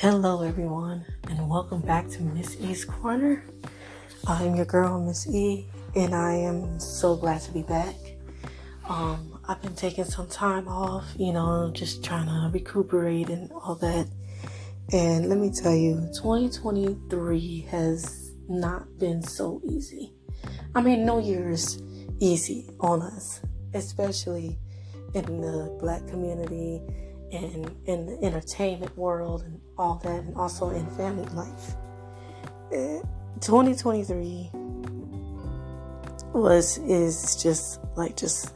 Hello, everyone, and welcome back to Miss E's Corner. I'm your girl, Miss E, and I am so glad to be back. Um, I've been taking some time off, you know, just trying to recuperate and all that. And let me tell you, 2023 has not been so easy. I mean, no year is easy on us, especially in the black community and in the entertainment world and all that, and also in family life. 2023 was is just like just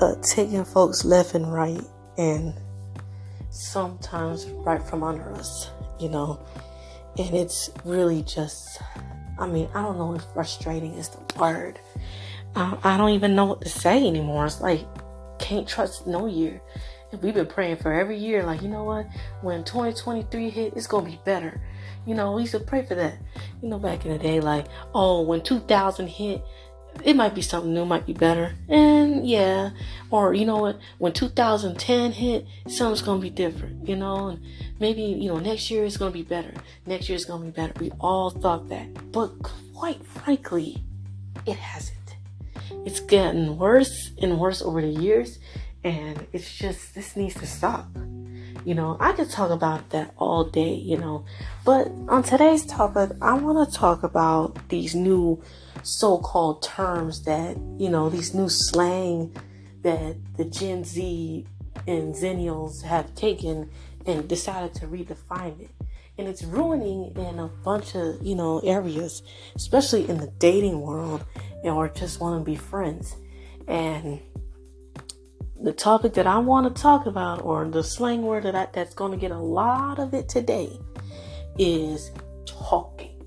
uh, taking folks left and right, and sometimes right from under us, you know. And it's really just, I mean, I don't know if frustrating is the word. I, I don't even know what to say anymore. It's like, can't trust no year. We've been praying for every year, like, you know what? When 2023 hit, it's going to be better. You know, we used to pray for that. You know, back in the day, like, oh, when 2000 hit, it might be something new, might be better. And yeah, or you know what, when 2010 hit, something's gonna be different, you know, and maybe, you know, next year is gonna be better. Next year is gonna be better. We all thought that. But quite frankly, it hasn't. It's gotten worse and worse over the years, and it's just, this needs to stop. You know, I could talk about that all day, you know, but on today's topic, I want to talk about these new so called terms that, you know, these new slang that the Gen Z and Zennials have taken and decided to redefine it. And it's ruining in a bunch of, you know, areas, especially in the dating world, or just want to be friends. And the topic that I want to talk about, or the slang word that I, that's going to get a lot of it today, is talking.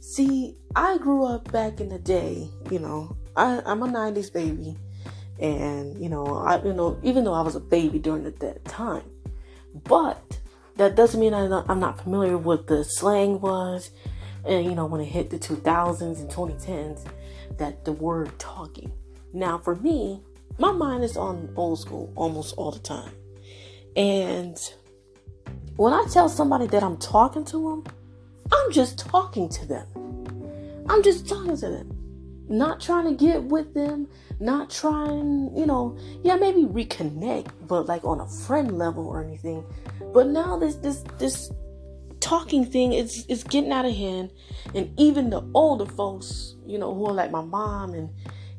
See, I grew up back in the day, you know, I, I'm a 90s baby. And, you know, I, you know, even though I was a baby during that time, but that doesn't mean not, I'm not familiar with the slang was. And, you know, when it hit the 2000s and 2010s, that the word talking. Now, for me, my mind is on old school almost all the time. And when I tell somebody that I'm talking to them, I'm just talking to them. I'm just talking to them. Not trying to get with them, not trying, you know, yeah, maybe reconnect, but like on a friend level or anything. But now this this this talking thing is is getting out of hand. And even the older folks, you know, who are like my mom and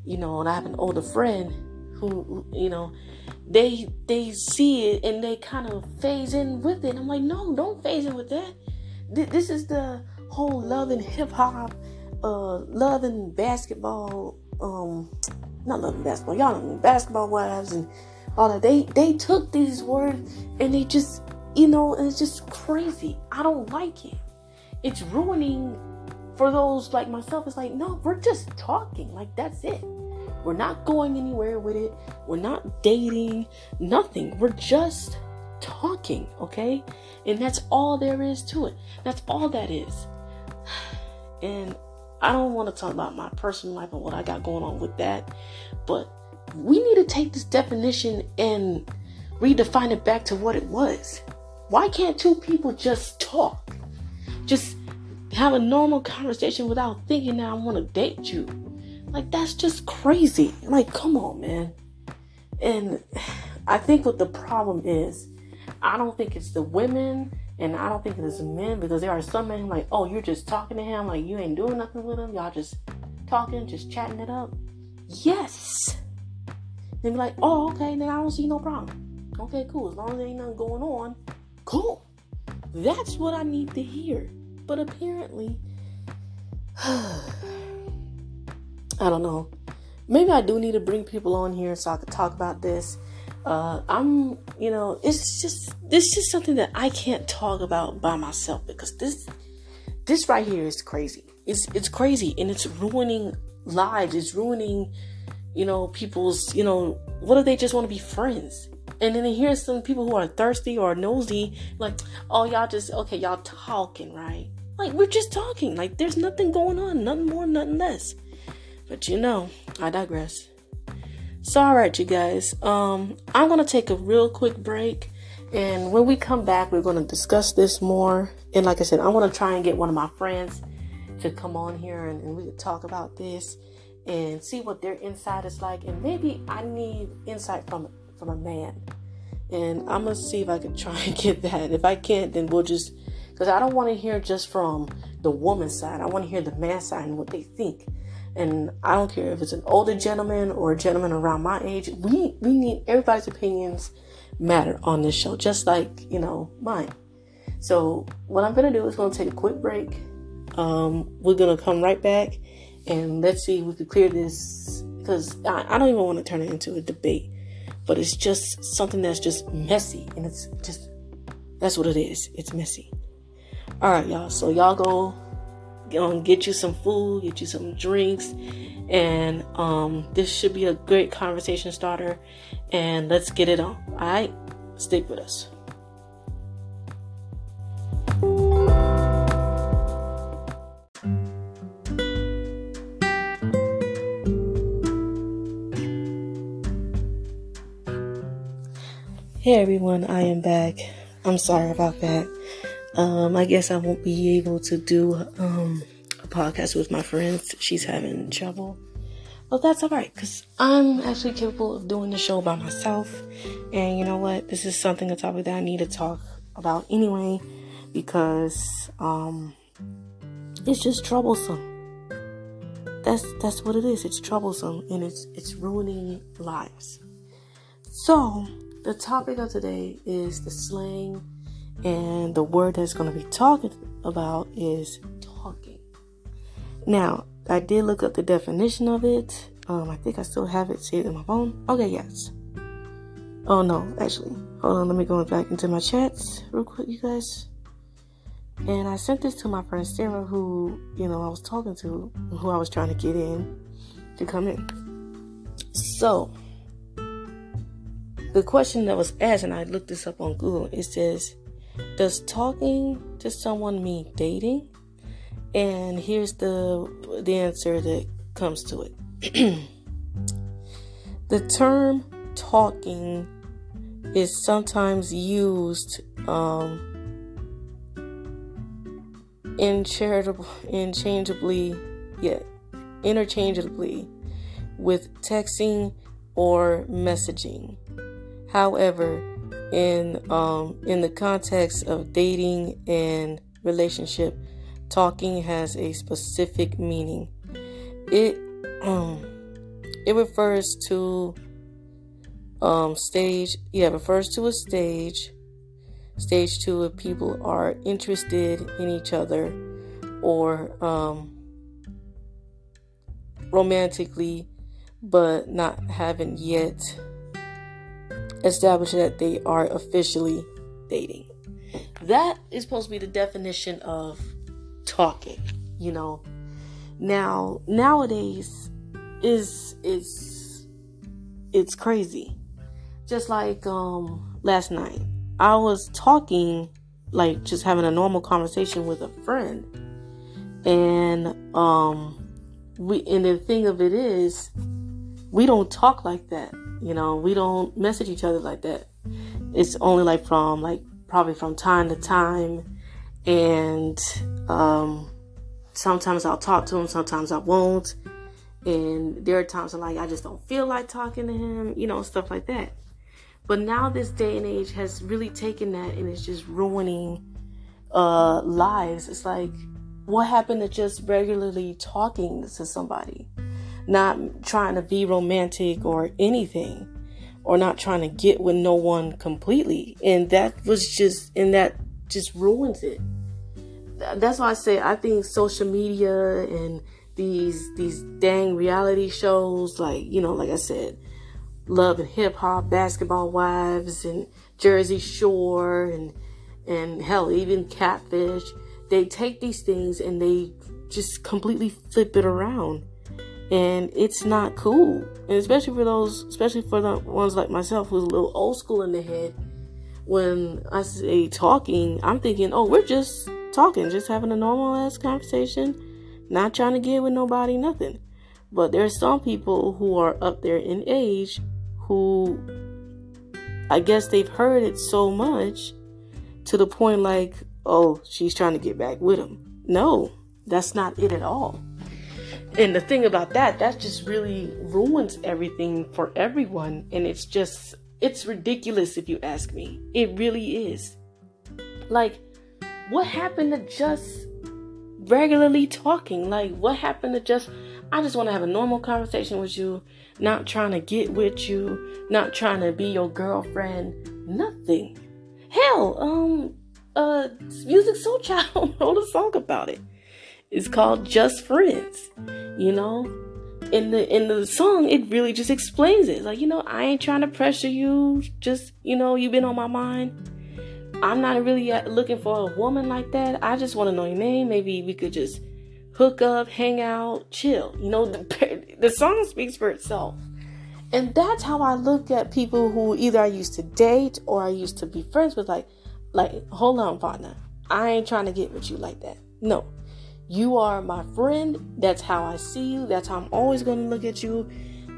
you know, and I have an older friend who, you know, they they see it and they kind of phase in with it. I'm like, no, don't phase in with that. This is the whole love and hip hop, uh, love and basketball, um, not love and basketball, y'all know basketball wives and all that. They they took these words and they just, you know, it's just crazy. I don't like it. It's ruining for those like myself. It's like, no, we're just talking. Like that's it. We're not going anywhere with it. We're not dating, nothing. We're just talking, okay? And that's all there is to it. That's all that is. And I don't want to talk about my personal life and what I got going on with that, but we need to take this definition and redefine it back to what it was. Why can't two people just talk? Just have a normal conversation without thinking that I want to date you. Like that's just crazy. Like come on, man. And I think what the problem is, I don't think it's the women and I don't think it's men because there are some men like, oh, you're just talking to him, like you ain't doing nothing with him. Y'all just talking, just chatting it up. Yes. They be like, oh, okay, then I don't see no problem. Okay, cool. As long as there ain't nothing going on, cool. That's what I need to hear. But apparently, I don't know. Maybe I do need to bring people on here so I could talk about this. Uh, I'm, you know, it's just this is just something that I can't talk about by myself because this, this right here is crazy. It's it's crazy and it's ruining lives. It's ruining, you know, people's, you know, what if they just want to be friends? And then here's some people who are thirsty or nosy, like, oh y'all just okay, y'all talking, right? Like we're just talking. Like there's nothing going on, nothing more, nothing less. But you know, I digress. So alright you guys, um I'm gonna take a real quick break And when we come back, we're going to discuss this more. And like I said, I want to try and get one of my friends to come on here and, and we could talk about this and see what their insight is like. And maybe I need insight from from a man. And I'm gonna see if I can try and get that. If I can't, then we'll just because I don't want to hear just from the woman's side. I want to hear the man side and what they think. And I don't care if it's an older gentleman or a gentleman around my age. We we need everybody's opinions matter on this show, just like you know mine. So what I'm gonna do is we're gonna take a quick break. Um, we're gonna come right back and let's see if we can clear this because I, I don't even want to turn it into a debate, but it's just something that's just messy and it's just that's what it is. It's messy. All right, y'all. So y'all go and get you some food, get you some drinks, and um, this should be a great conversation starter. And let's get it on. All right, stick with us. Hey everyone, I am back. I'm sorry about that. Um, I guess I won't be able to do um, a podcast with my friends. She's having trouble. But that's alright, because I'm actually capable of doing the show by myself. And you know what? This is something, a topic that I need to talk about anyway, because um, it's just troublesome. That's that's what it is. It's troublesome and it's it's ruining lives. So the topic of today is the slang, and the word that's going to be talking about is talking. Now, I did look up the definition of it. Um, I think I still have it saved in my phone. Okay, yes. Oh no, actually, hold on. Let me go back into my chats real quick, you guys. And I sent this to my friend Sarah, who you know I was talking to, who I was trying to get in to come in. So the question that was asked, and I looked this up on Google, it says, Does talking to someone mean dating? And here's the the answer that comes to it. the term talking is sometimes used um, interchangeably, yeah, interchangeably with texting or messaging. However, in um, in the context of dating and relationship, talking has a specific meaning. It um, it refers to um, stage. Yeah, refers to a stage. Stage two if people are interested in each other or um, romantically, but not having yet establish that they are officially dating. That is supposed to be the definition of talking, you know. Now, nowadays is is it's crazy. Just like um last night, I was talking like just having a normal conversation with a friend. And um we and the thing of it is we don't talk like that you know, we don't message each other like that. It's only like from like probably from time to time, and um, sometimes I'll talk to him, sometimes I won't. And there are times I'm like I just don't feel like talking to him, you know, stuff like that. But now this day and age has really taken that and it's just ruining uh, lives. It's like, what happened to just regularly talking to somebody? Not trying to be romantic or anything or not trying to get with no one completely. And that was just and that just ruins it. That's why i say i think social media and these these dang reality shows like you know like i said love and hip hop basketball wives and jersey shore and and hell even catfish they take these things and they just completely flip it around and it's not cool and especially for those especially for the ones like myself who's a little old school in the head when i say talking i'm thinking oh we're just talking just having a normal ass conversation not trying to get with nobody nothing but there's some people who are up there in age who I guess they've heard it so much to the point like, oh, she's trying to get back with him. No, that's not it at all. And the thing about that, that just really ruins everything for everyone. And it's just, it's ridiculous if you ask me. It really is. Like, what happened to just regularly talking? Like, what happened to just, I just want to have a normal conversation with you, not trying to get with you, not trying to be your girlfriend, nothing. Hell, um, uh, Musiq Soulchild wrote a song about it. It's called Just Friends. You know, in the in the song, it really just explains it. Like, you know, I ain't trying to pressure you. Just, you know, you've been on my mind. I'm not really uh, looking for a woman like that. I just want to know your name. Maybe we could just hook up, hang out, chill. You know, the, the song speaks for itself. And that's how I look at people who either I used to date or I used to be friends with. Like, like, hold on, partner. I ain't trying to get with you like that. No. You are my friend. That's how I see you. That's how I'm always going to look at you.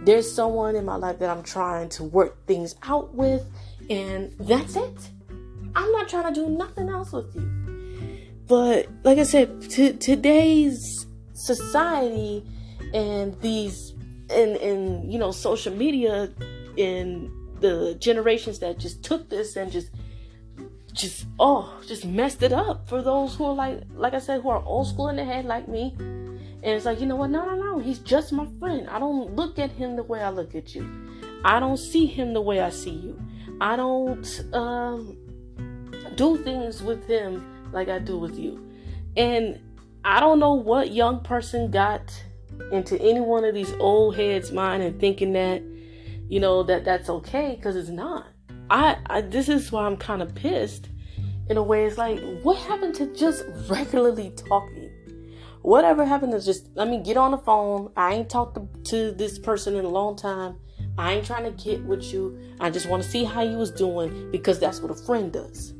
There's someone in my life that I'm trying to work things out with, and that's it. I'm not trying to do nothing else with you. But like I said, t- today's society and these and and you know social media and the generations that just took this and just just oh just messed it up for those who are like like I said who are old school in the head like me. And it's like you know what? No no no. He's just my friend. I don't look at him the way I look at you. I don't see him the way I see you. I don't um, do things with him like I do with you. And I don't know what young person got into any one of these old heads' mind and thinking that, you know, that that's okay because it's not. I, I this is why I'm kind of pissed. In a way, it's like, what happened to just regularly talking? Whatever happened to just let me get on the phone. I ain't talked to, to this person in a long time. I ain't trying to get with you. I just want to see how you was doing because that's what a friend does.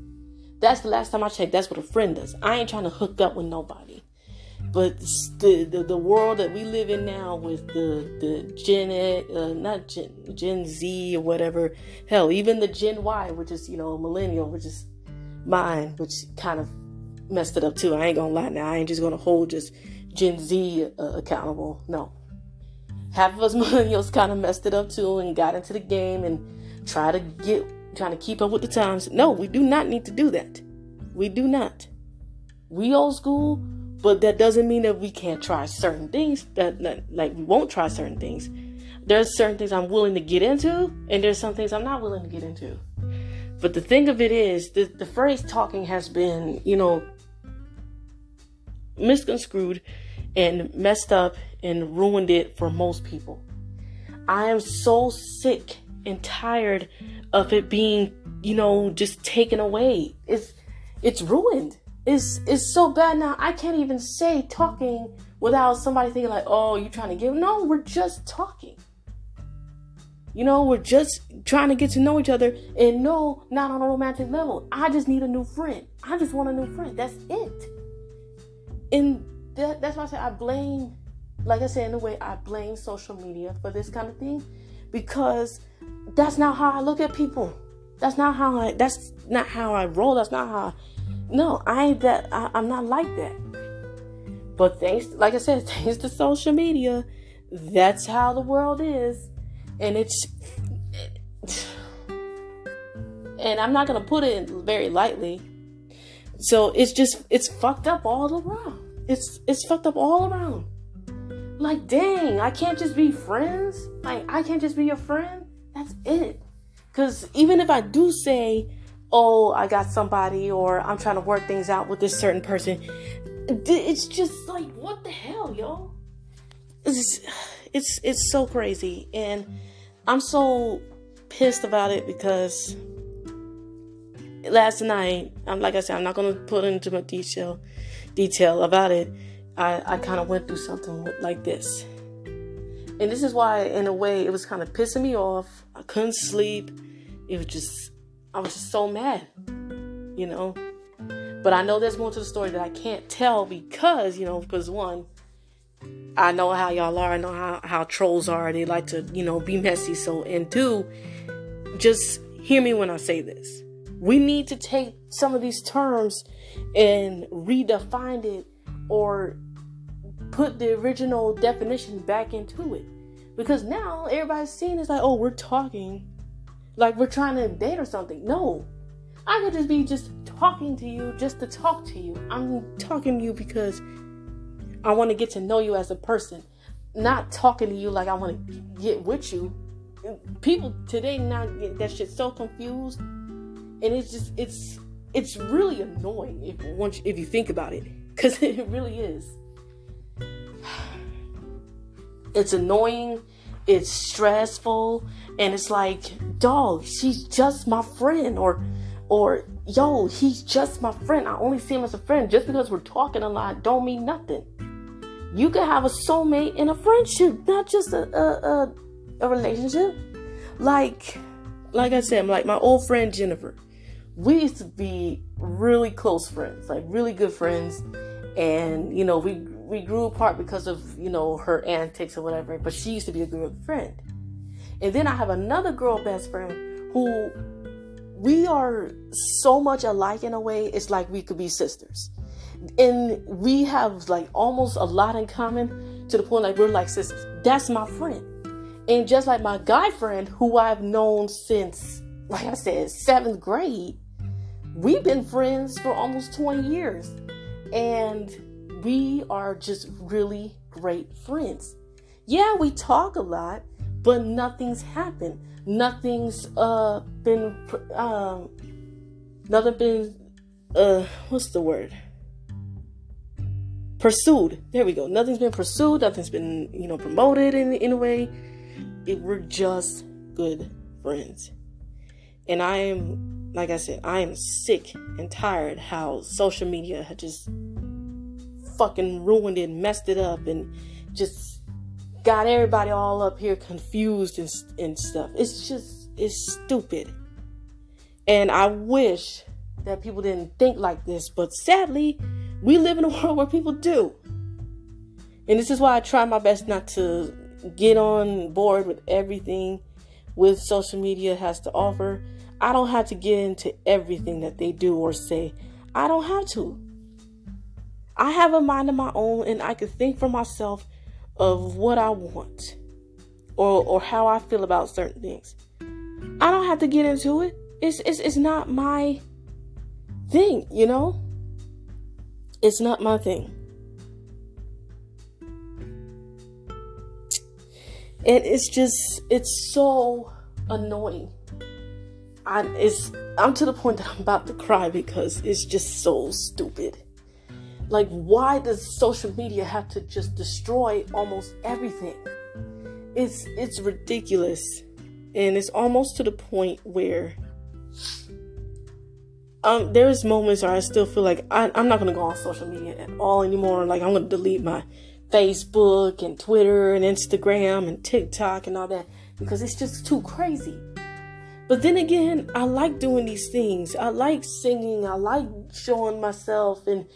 That's the last time I checked. That's what a friend does. I ain't trying to hook up with nobody. But the, the, the world that we live in now with the the Gen uh, not Gen, Gen Z or whatever, hell, even the Gen Y, which is you know millennial, which is mine, which kind of messed it up too. I ain't gonna lie now. I ain't just gonna hold just Gen Z uh, accountable. No, half of us millennials kind of messed it up too and got into the game and try to get trying to keep up with the times. No, we do not need to do that. We do not. We old school but that doesn't mean that we can't try certain things. That, that like we won't try certain things. There's certain things I'm willing to get into, and there's some things I'm not willing to get into. But the thing of it is, the, the phrase talking has been, you know, misconstrued and messed up and ruined it for most people. I am so sick and tired of it being, you know, just taken away. It's it's ruined is is so bad now. I can't even say talking without somebody thinking like, "Oh, you're trying to give?" No, we're just talking. You know, we're just trying to get to know each other, and no, not on a romantic level. I just need a new friend. I just want a new friend. That's it. And that, that's why I say I blame, like I said in a way, I blame social media for this kind of thing, because that's not how I look at people. That's not how I. That's not how I roll. That's not how. No, I ain't that. I, am not like that. But thanks, like I said, thanks to social media, that's how the world is, and it's. And I'm not gonna put it very lightly. So it's just it's fucked up all around. It's it's fucked up all around. Like dang, I can't just be friends. Like I can't just be your friend. That's it. Cause even if I do say oh, I got somebody or I'm trying to work things out with this certain person. It's just like, what the hell, yo? It's it's it's so crazy and I'm so pissed about it because last night, I'm like I said, I'm not gonna put into my detail detail about it. I, I kind of went through something like this. And this is why, in a way, it was kind of pissing me off. I couldn't sleep. It was just I was just so mad, you know. But I know there's more to the story that I can't tell because, you know, because one, I know how y'all are. I know how, how trolls are. They like to, you know, be messy. So, and two, just hear me when I say this. We need to take some of these terms and redefine it or put the original definition back into it. Because now everybody's seeing it's like, oh, we're talking like we're trying to date or something. No. I could just be just talking to you just to talk to you. I'm talking to you because I want to get to know you as a person, not talking to you like I want to get with you. People today now get that shit so confused, and it's just it's it's really annoying if once if you think about it, because it really is. It's annoying, it's stressful, and it's like, dog, she's just my friend, or or yo, he's just my friend. I only see him as a friend. Just because we're talking a lot don't mean nothing. You can have a soulmate in a friendship, not just a a, a, a relationship. Like like I said, like my old friend Jennifer. We used to be really close friends, like really good friends. And, you know, we we grew apart because of, you know, her antics or whatever, but she used to be a good friend. And then I have another girl best friend who we are so much alike in a way, it's like we could be sisters. And we have like almost a lot in common to the point like we're like sisters. That's my friend. And just like my guy friend, who I've known since, like I said, seventh grade, we've been friends for almost 20 years. And we are just really great friends. Yeah, we talk a lot, but nothing's happened. Nothing's uh been um nothing been uh what's the word? Pursued. There we go. Nothing's been pursued. Nothing's been you know promoted in, in a way. It, we're just good friends. And i am like i said i am sick and tired how social media just fucking ruined it messed it up and just got everybody all up here confused and, and stuff. It's just, it's stupid. And I wish that people didn't think like this, but sadly, we live in a world where people do. And this is why I try my best not to get on board with everything with social media has to offer. I don't have to get into everything that they do or say. I don't have to. I have a mind of my own and I can think for myself of what I want or or how I feel about certain things. I don't have to get into it. It's it's it's not my thing, you know? It's not my thing. And it's just it's so annoying. I it's I'm to the point that I'm about to cry because it's just so stupid. Like, why does social media have to just destroy almost everything? It's it's ridiculous, and it's almost to the point where um there's moments where I still feel like I, I'm not gonna go on social media at all anymore. Like I'm gonna delete my Facebook and Twitter and Instagram and TikTok and all that because it's just too crazy. But then again, I like doing these things. I like singing. I like showing myself and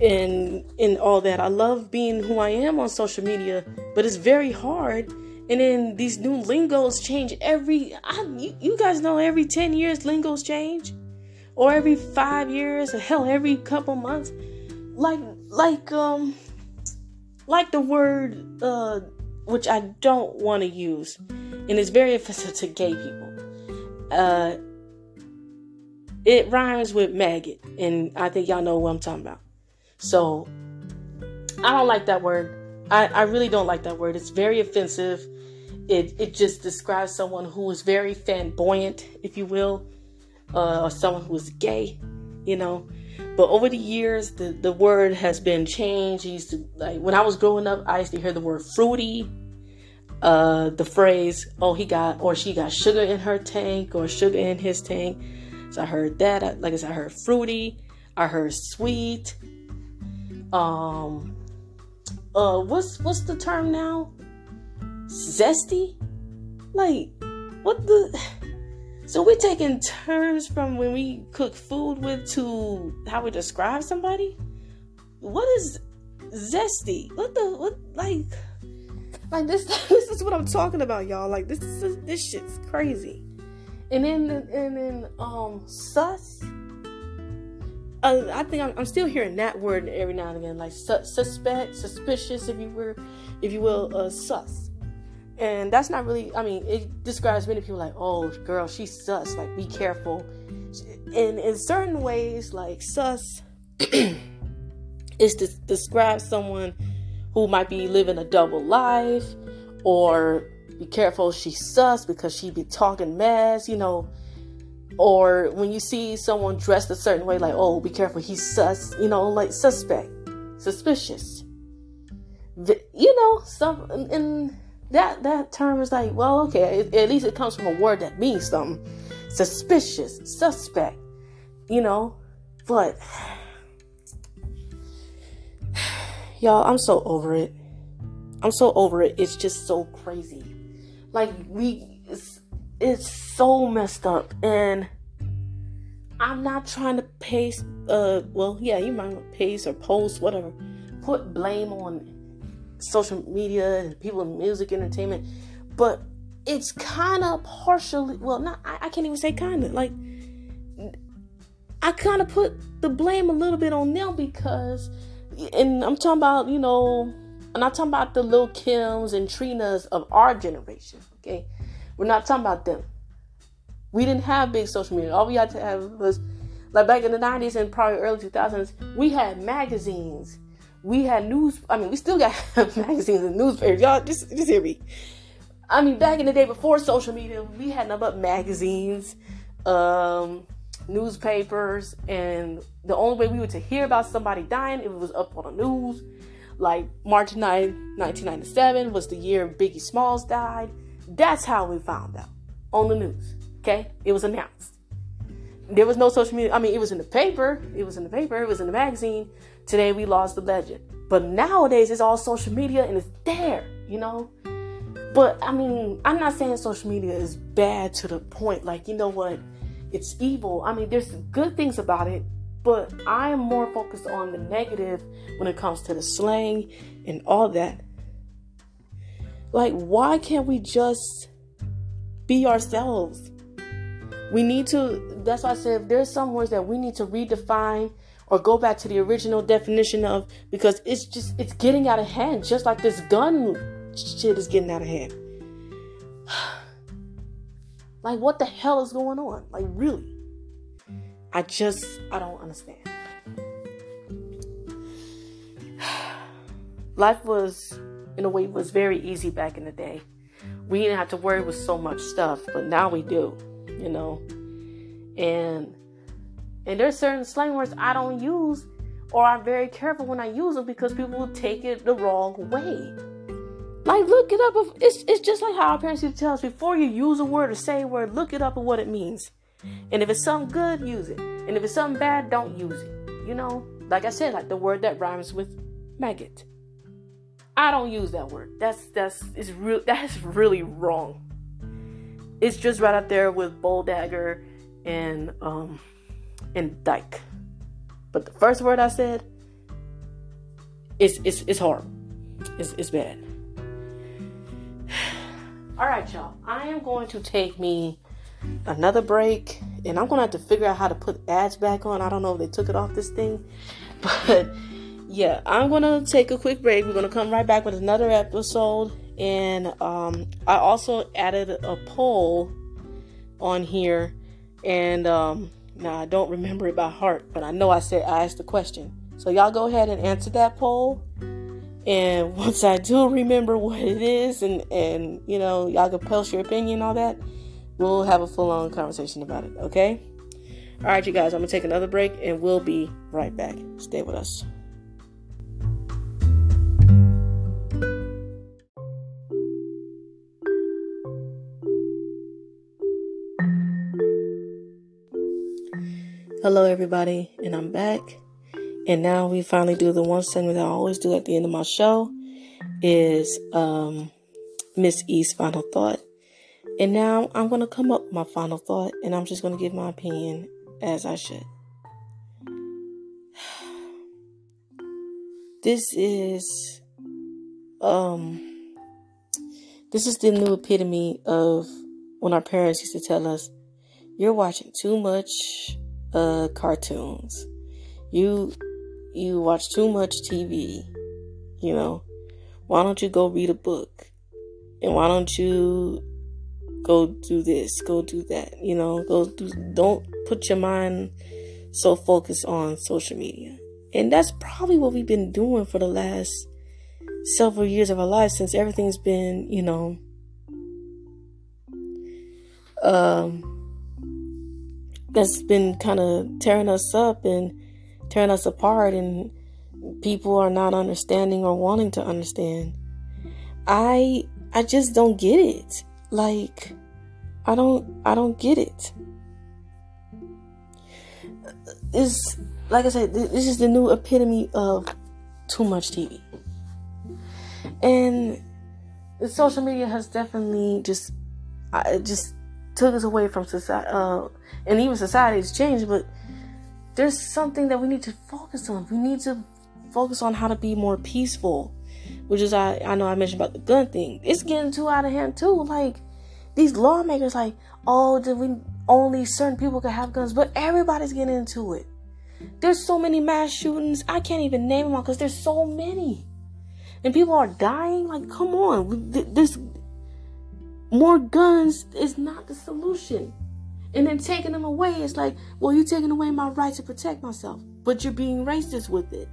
and and all that. I love being who I am on social media, but it's very hard. And then these new lingos change every. I, you, you guys know every ten years lingos change, or every five years, or hell, every couple months. Like like um, like the word uh, which I don't want to use, and it's very offensive to gay people. Uh, it rhymes with maggot, and I think y'all know what I'm talking about. So I don't like that word. I, I really don't like that word. It's very offensive. It it just describes someone who is very fanboyant, if you will, uh, or someone who is gay, you know. But over the years, the, the word has been changed. I used to like when I was growing up, I used to hear the word fruity. Uh, the phrase, "Oh, he got or she got sugar in her tank or sugar in his tank." So I heard that. Like I said, I heard fruity. I heard sweet um uh what's what's the term now? Zesty? Like what the so we're taking terms from when we cook food with to how we describe somebody? What is zesty? What the what like like this this is what I'm talking about, y'all. Like this is this shit's crazy. And then and then um sus. Uh, I think I'm, I'm, still hearing that word every now and again, like su- suspect, suspicious, if you were, if you will, uh, sus. And that's not really. I mean, it describes many people like, "Oh, girl, she's sus." Like, be careful. And in certain ways, like sus, is to describe someone who might be living a double life, or be careful, she's sus because she be talking mess, you know. Or when you see someone dressed a certain way, like, oh, be careful, he's sus, you know, like suspect, suspicious. You know, some and that that term is like, well, okay, at least it comes from a word that means something. Suspicious, suspect, you know. But y'all, I'm so over it. I'm so over it. It's just so crazy. Like we, it's, so messed up, and I'm not trying to paste. Uh, well, yeah, you might paste or post whatever. Put blame on social media and people in music entertainment, but it's kind of partially. Well, not. I, I can't even say kind of. Like, I kind of put the blame a little bit on them because, and I'm talking about you know I'm not talking about the little Kims and Trinas of our generation, okay? We're not talking about them. We didn't have big social media. All we had to have was, like back in the 90s and probably early 2000s, we had magazines. We had news. I mean, we still got magazines and newspapers. Y'all, just, just hear me. I mean, back in the day before social media, we had nothing but magazines, um, newspapers, and the only way we were to hear about somebody dying, if it was up on the news like March 9, 1997 was the year Biggie Smalls died. That's how we found out on the news. Okay? It was announced. There was no social media. I mean, it was in the paper. It was in the paper. It was in the magazine. Today we lost the legend. But nowadays it's all social media and it's there, you know? But I mean, I'm not saying social media is bad to the point like, you know what? It's evil. I mean, there's good things about it, but I am more focused on the negative when it comes to the slang and all that. Like, why can't we just be ourselves? We need to, that's why I said if there's some words that we need to redefine or go back to the original definition of because it's just it's getting out of hand just like this gun shit is getting out of hand like what the hell is going on like really I just, I don't understand. Life was, in a way, it was very easy back in the day. We didn't have to worry with so much stuff, but now we do, you know. And and there's certain slang words I don't use, or I'm very careful when I use them because people will take it the wrong way. Like look it up. It's it's just like how our parents used to tell us before you use a word or say a word, look it up and what it means. And if it's something good, use it. And if it's something bad, don't use it. You know, like I said, like the word that rhymes with maggot. I don't use that word. That's that's is real. That's really wrong. It's just right up there with bull dagger and um and dyke. But the first word I said is it's it's horrible. It's it's bad. All right, y'all. I am going to take me another break and I'm gonna have to figure out how to put ads back on. I don't know if they took it off this thing, but yeah, I'm gonna take a quick break. We're gonna come right back with another episode, and um, I also added a poll on here, and um, now I don't remember it by heart, but I know I said I asked the question. So y'all go ahead and answer that poll. And once I do remember what it is, and and you know y'all can post your opinion on that we'll have a full on conversation about it, okay? All right, you guys, I'm gonna take another break and we'll be right back. Stay with us. Hello, everybody, and I'm back. And now we finally do the one segment that I always do at the end of my show is um, Miss E's final thought. And now I'm going to come up with my final thought and I'm just going to give my opinion as I should. This is um this is the new epitome of when our parents used to tell us you're watching too much uh cartoons. You you watch too much TV. You know, why don't you go read a book? And why don't you go do this, go do that? You know, go do don't put your mind so focused on social media. And that's probably what we've been doing for the last several years of our lives since everything's been, you know, um that's been kind of tearing us up and tearing us apart and people are not understanding or wanting to understand. I I just don't get it. Like I don't I don't get it. It's like I said, this is the new epitome of too much TV. And social media has definitely just I just took us away from society uh, and even society has changed, but there's something that we need to focus on. We need to focus on how to be more peaceful, which is I I know I mentioned about the gun thing. It's getting too out of hand too. Like these lawmakers, like oh, did we only certain people can have guns, but everybody's getting into it. There's so many mass shootings. I can't even name them all because there's so many, and people are dying. Like, come on, this more guns is not the solution. And then taking them away is like, well, you're taking away my right to protect myself, but you're being racist with it.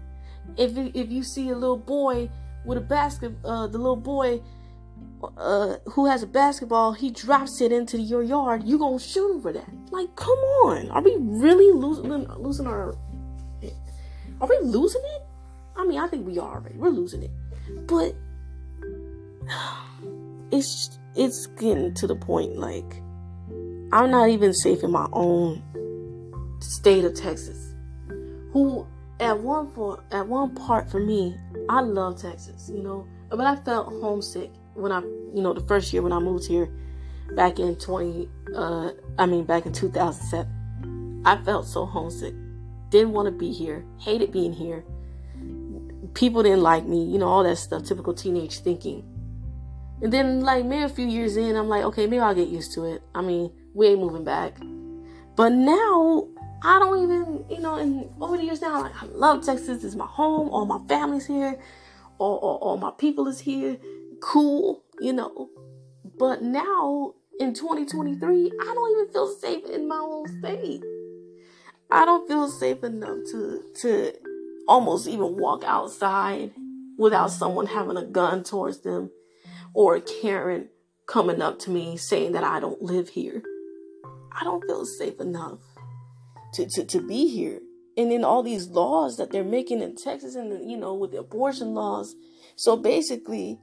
If if you see a little boy with a basket, uh, the little boy uh, who has a basketball, he drops it into your yard, you gonna shoot him for that? Like, come on, are we really losing losing our? Are we losing it? I mean, I think we are. Right? We're losing it, but it's it's getting to the point like I'm not even safe in my own state of Texas. Who at one for at one part for me, I love Texas, you know, but I felt homesick when I, you know, the first year when I moved here back in 20 uh I mean back in 2007. I felt so homesick. Didn't want to be here. Hated being here. People didn't like me, you know, all that stuff, typical teenage thinking. And then like maybe a few years in, I'm like, okay, maybe I'll get used to it. I mean, we ain't moving back. But now I don't even, you know, and over the years now, like I love Texas. It's my home. All my family's here. All, all, all my people is here. Cool, you know. But now in 2023, I don't even feel safe in my own state. I don't feel safe enough to to almost even walk outside without someone having a gun towards them or Karen coming up to me saying that I don't live here. I don't feel safe enough to, to, to be here. And then all these laws that they're making in Texas and, you know, with the abortion laws. So basically,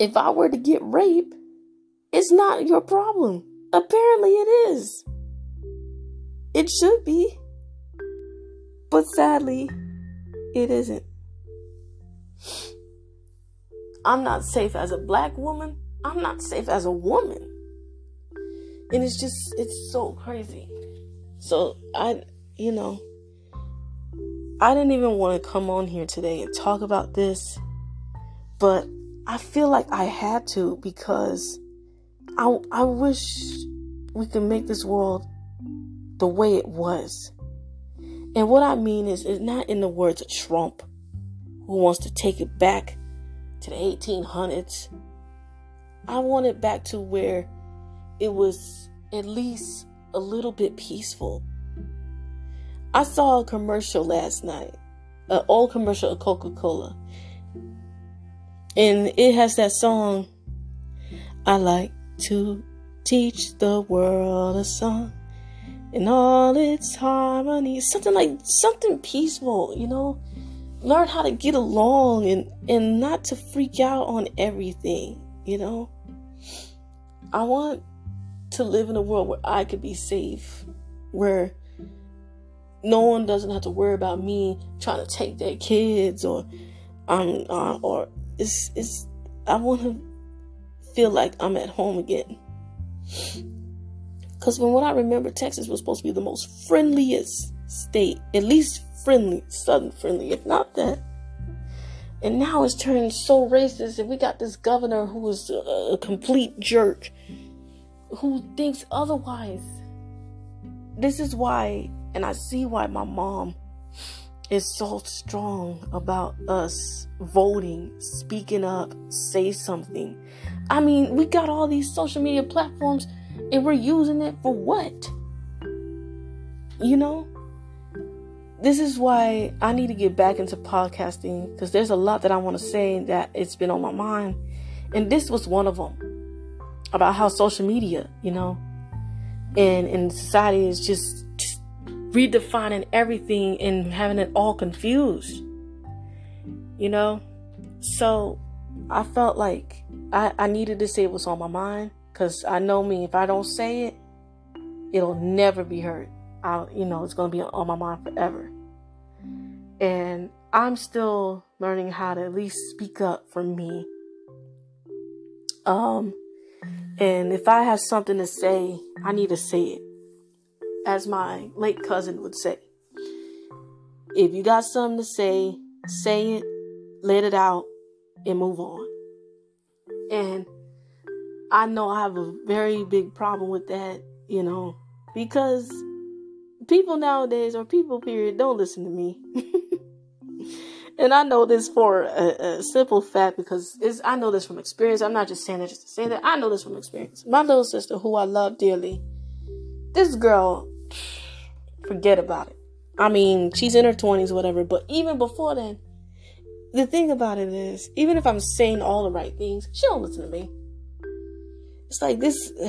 if I were to get raped, it's not your problem. Apparently it is. It should be. But sadly, it isn't. I'm not safe as a black woman. I'm not safe as a woman. And it's just it's so crazy. So i you know i didn't even want to come on here today and talk about this but i feel like i had to because i i wish we could make this world the way it was. And what i mean is it's not in the words of trump who wants to take it back to the 1800s i want it back to where it was at least a little bit peaceful. I saw a commercial last night, an old commercial of Coca Cola, and it has that song. I like to teach the world a song in all its harmony. Something like something peaceful, you know. Learn how to get along and and not to freak out on everything, you know. I want to live in a world where I could be safe, where no one doesn't have to worry about me trying to take their kids or um uh, or it's it's I want to feel like I'm at home again. Cause from what I remember, Texas was supposed to be the most friendliest state, at least friendly, southern friendly, if not that. And now it's turned so racist, and we got this governor who is a, a complete jerk who thinks otherwise. This is why, and I see why my mom is so strong about us voting, speaking up, say something. I mean, we got all these social media platforms and we're using it for what? You know? This is why I need to get back into podcasting because there's a lot that I want to say that it's been on my mind. And this was one of them about how social media, you know, and, and society is just, just redefining everything and having it all confused, you know? So I felt like I, I needed to say what's on my mind because I know me, if I don't say it, it'll never be heard. I, you know, it's going to be on my mind forever. And I'm still learning how to at least speak up for me. Um, and if I have something to say, I need to say it. As my late cousin would say, if you got something to say, say it, let it out, and move on. And I know I have a very big problem with that, you know, because people nowadays, or people, period, don't listen to me. and I know this for a, a, simple fact because I know this from experience. I'm not just saying that just to say that. I know this from experience. My little sister, who I love dearly, this girl, forget about it. I mean, she's in her 20s, whatever, but even before then, the thing about it is, even if I'm saying all the right things, she don't listen to me. It's like this.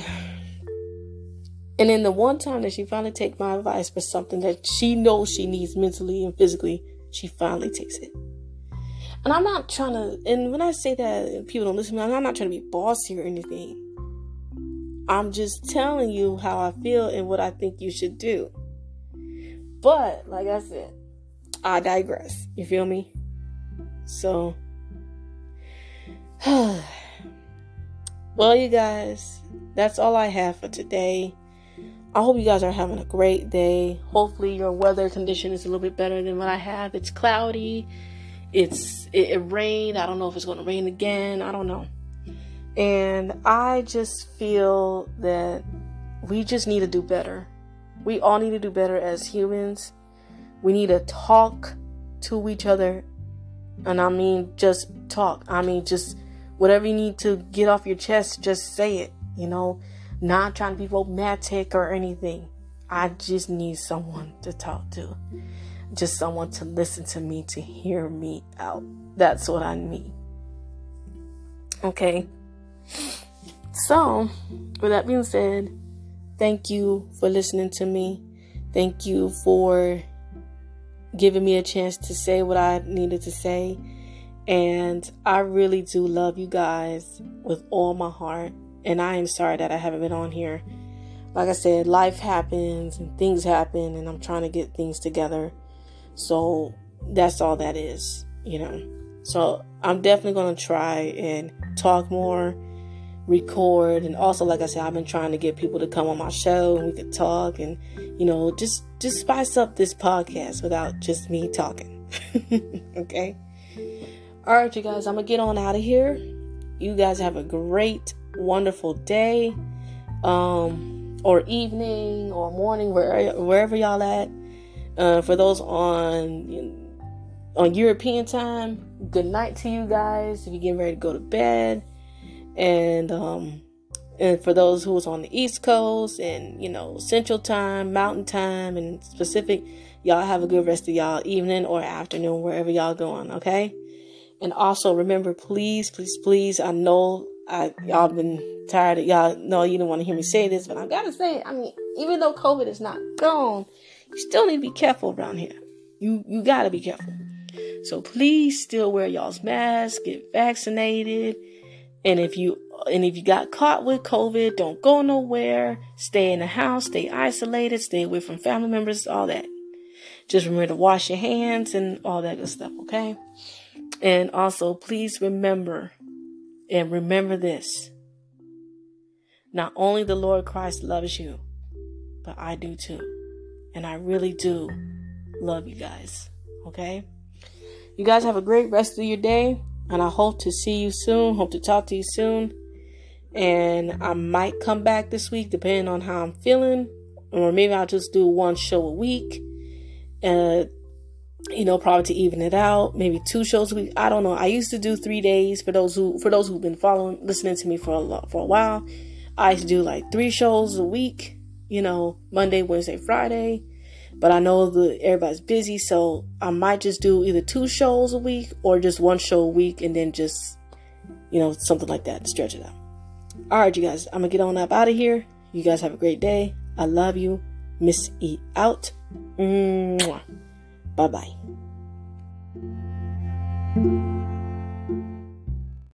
And then the one time that she finally take my advice for something that she knows she needs mentally and physically, she finally takes it. And I'm not trying to, and when I say that people don't listen to me, I'm not trying to be bossy or anything. I'm just telling you how I feel and what I think you should do. But, like I said, I digress. You feel me? So, well, you guys, that's all I have for today. I hope you guys are having a great day. Hopefully, your weather condition is a little bit better than what I have. It's cloudy. It's it, it rained. I don't know if it's going to rain again. I don't know. And I just feel that we just need to do better. We all need to do better as humans. We need to talk to each other. And I mean, just talk. I mean, just whatever you need to get off your chest, just say it. You know, not trying to be romantic or anything. I just need someone to talk to. Just someone to listen to me, to hear me out. That's what I need. Okay. So, with that being said, thank you for listening to me. Thank you for giving me a chance to say what I needed to say. And I really do love you guys with all my heart. And I am sorry that I haven't been on here. Like I said, life happens and things happen, and I'm trying to get things together. So that's all that is, you know. So I'm definitely going to try and talk more, record, and also, like I said, I've been trying to get people to come on my show and we could talk and, you know, just just spice up this podcast without just me talking. okay. All right, you guys, I'm gonna get on out of here. You guys have a great wonderful day um, or evening or morning, where, wherever y'all at. Uh, for those on on European time, good night to you guys. If you're getting ready to go to bed, and um, and for those who's on the East Coast and you know Central Time, Mountain Time, and Pacific, y'all have a good rest of y'all evening or afternoon wherever y'all going. Okay. And also remember, please, please, please. I know I y'all been tired of y'all know you don't want to hear me say this, but I gotta say. I mean, even though COVID is not gone, you still need to be careful around here. You you gotta be careful. So please still wear y'all's masks, get vaccinated, and if you and if you got caught with COVID, don't go nowhere. Stay in the house, stay isolated, stay away from family members, all that. Just remember to wash your hands and all that good stuff, okay? And also, please remember and remember this not only the Lord Christ loves you, but I do too. And I really do love you guys. Okay? You guys have a great rest of your day. And I hope to see you soon. Hope to talk to you soon. And I might come back this week depending on how I'm feeling. Or maybe I'll just do one show a week. Uh, you know, probably to even it out. Maybe two shows a week. I don't know. I used to do three days for those who for those who've been following listening to me for a lot for a while. I used to do like three shows a week, you know, Monday, Wednesday, Friday. But I know that everybody's busy, so I might just do either two shows a week or just one show a week and then just, you know, something like that stretch it out. All right, you guys, I'm gonna get on up out of here. You guys have a great day. I love you. Miss E out. Bye bye.